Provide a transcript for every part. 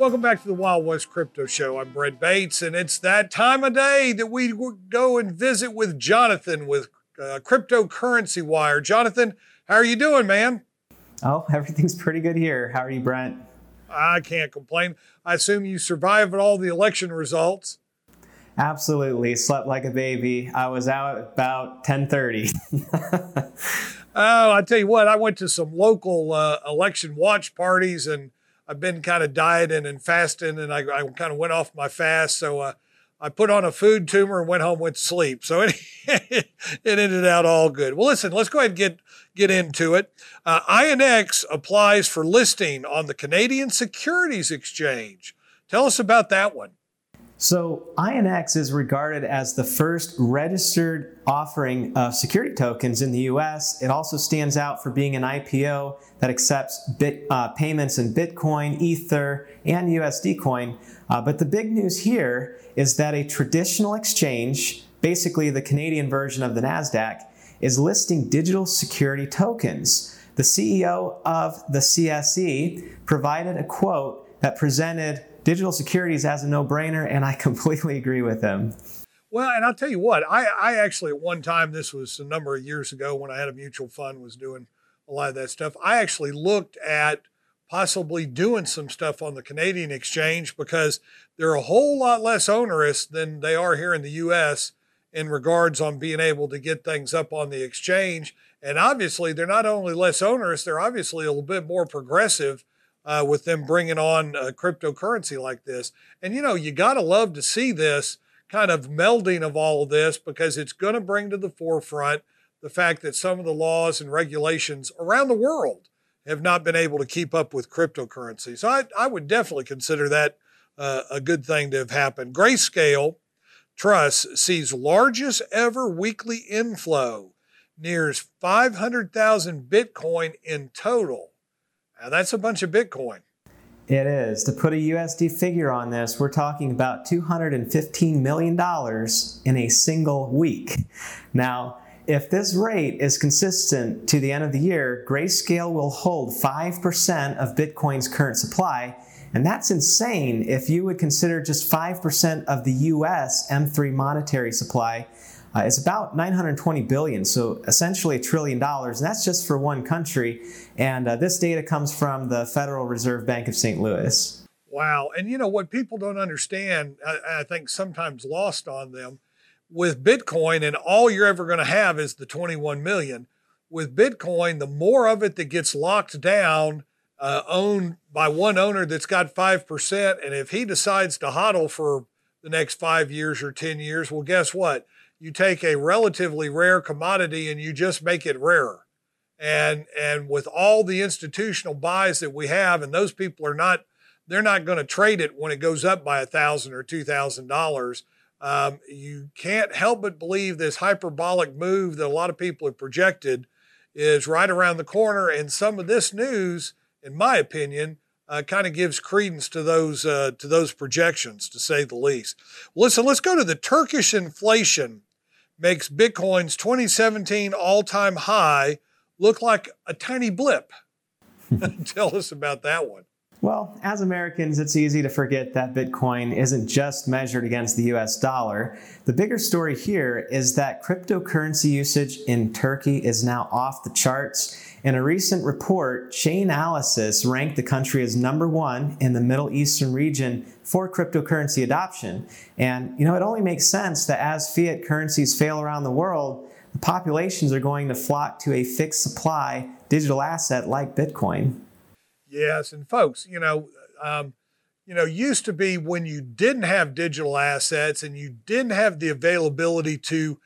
Welcome back to the Wild West Crypto Show. I'm Brett Bates, and it's that time of day that we go and visit with Jonathan with uh, Cryptocurrency Wire. Jonathan, how are you doing, man? Oh, everything's pretty good here. How are you, Brent? I can't complain. I assume you survived all the election results. Absolutely, slept like a baby. I was out about 10:30. oh, I tell you what, I went to some local uh, election watch parties and I've been kind of dieting and fasting, and I, I kind of went off my fast. So uh, I put on a food tumor and went home, to sleep. So it, it ended out all good. Well, listen, let's go ahead and get get into it. Uh, INX applies for listing on the Canadian Securities Exchange. Tell us about that one. So, INX is regarded as the first registered offering of security tokens in the US. It also stands out for being an IPO that accepts bit, uh, payments in Bitcoin, Ether, and USD coin. Uh, but the big news here is that a traditional exchange, basically the Canadian version of the NASDAQ, is listing digital security tokens. The CEO of the CSE provided a quote that presented digital securities as a no-brainer, and I completely agree with him. Well, and I'll tell you what, I, I actually at one time, this was a number of years ago when I had a mutual fund, was doing a lot of that stuff. I actually looked at possibly doing some stuff on the Canadian exchange because they're a whole lot less onerous than they are here in the US in regards on being able to get things up on the exchange. And obviously, they're not only less onerous, they're obviously a little bit more progressive uh, with them bringing on a cryptocurrency like this. And you know, you got to love to see this kind of melding of all of this because it's going to bring to the forefront the fact that some of the laws and regulations around the world have not been able to keep up with cryptocurrency. So I, I would definitely consider that uh, a good thing to have happened. Grayscale Trust sees largest ever weekly inflow, nears 500,000 Bitcoin in total. Now, that's a bunch of Bitcoin. It is. To put a USD figure on this, we're talking about $215 million in a single week. Now, if this rate is consistent to the end of the year, Grayscale will hold 5% of Bitcoin's current supply. And that's insane if you would consider just 5% of the US M3 monetary supply uh, is about 920 billion, so essentially a trillion dollars, and that's just for one country. And uh, this data comes from the Federal Reserve Bank of St. Louis. Wow. And you know what people don't understand, I, I think sometimes lost on them, with Bitcoin, and all you're ever going to have is the 21 million. With Bitcoin, the more of it that gets locked down, uh, owned by one owner that's got 5%, and if he decides to hodl for the next five years or 10 years, well, guess what? You take a relatively rare commodity and you just make it rarer. And and with all the institutional buys that we have, and those people are not they're not going to trade it when it goes up by a thousand or two thousand um, dollars. You can't help but believe this hyperbolic move that a lot of people have projected is right around the corner. And some of this news, in my opinion, uh, kind of gives credence to those uh, to those projections, to say the least. Listen, let's go to the Turkish inflation makes Bitcoin's 2017 all time high look like a tiny blip. Tell us about that one. Well, as Americans, it's easy to forget that Bitcoin isn't just measured against the US dollar. The bigger story here is that cryptocurrency usage in Turkey is now off the charts. In a recent report, Chainalysis ranked the country as number one in the Middle Eastern region for cryptocurrency adoption. And, you know, it only makes sense that as fiat currencies fail around the world, the populations are going to flock to a fixed supply digital asset like Bitcoin. Yes, and folks, you know, um, you know, used to be when you didn't have digital assets and you didn't have the availability to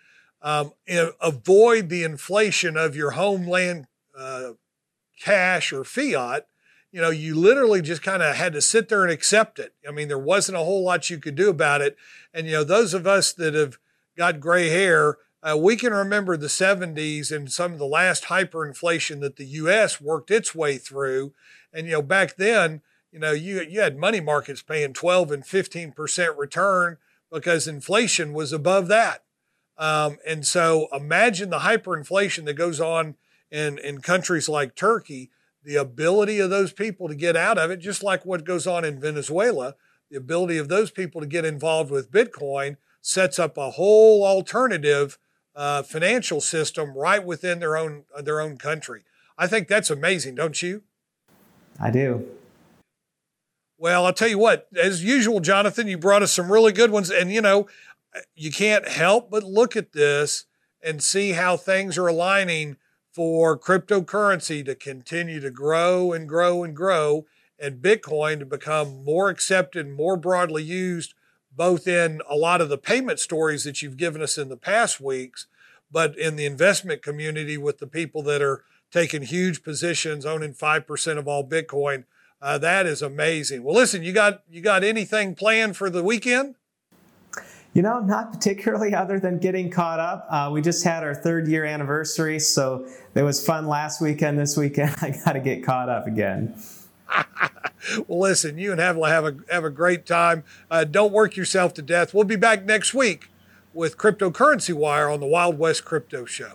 um, avoid the inflation of your homeland uh, cash or fiat, you know, you literally just kind of had to sit there and accept it. I mean, there wasn't a whole lot you could do about it. And, you know, those of us that have got gray hair, uh, we can remember the 70s and some of the last hyperinflation that the US worked its way through. And, you know, back then, you know, you, you had money markets paying 12 and 15% return because inflation was above that. Um, and so imagine the hyperinflation that goes on in, in countries like Turkey, the ability of those people to get out of it, just like what goes on in Venezuela, the ability of those people to get involved with Bitcoin sets up a whole alternative uh, financial system right within their own their own country. I think that's amazing, don't you? I do. Well, I'll tell you what, as usual, Jonathan, you brought us some really good ones. And, you know, you can't help but look at this and see how things are aligning for cryptocurrency to continue to grow and grow and grow and Bitcoin to become more accepted, more broadly used, both in a lot of the payment stories that you've given us in the past weeks, but in the investment community with the people that are taking huge positions, owning 5% of all Bitcoin. Uh, that is amazing. Well, listen, you got you got anything planned for the weekend? You know, not particularly, other than getting caught up. Uh, we just had our third year anniversary, so it was fun last weekend. This weekend, I got to get caught up again. well, listen, you and Havla have a have a great time. Uh, don't work yourself to death. We'll be back next week with Cryptocurrency Wire on the Wild West Crypto Show.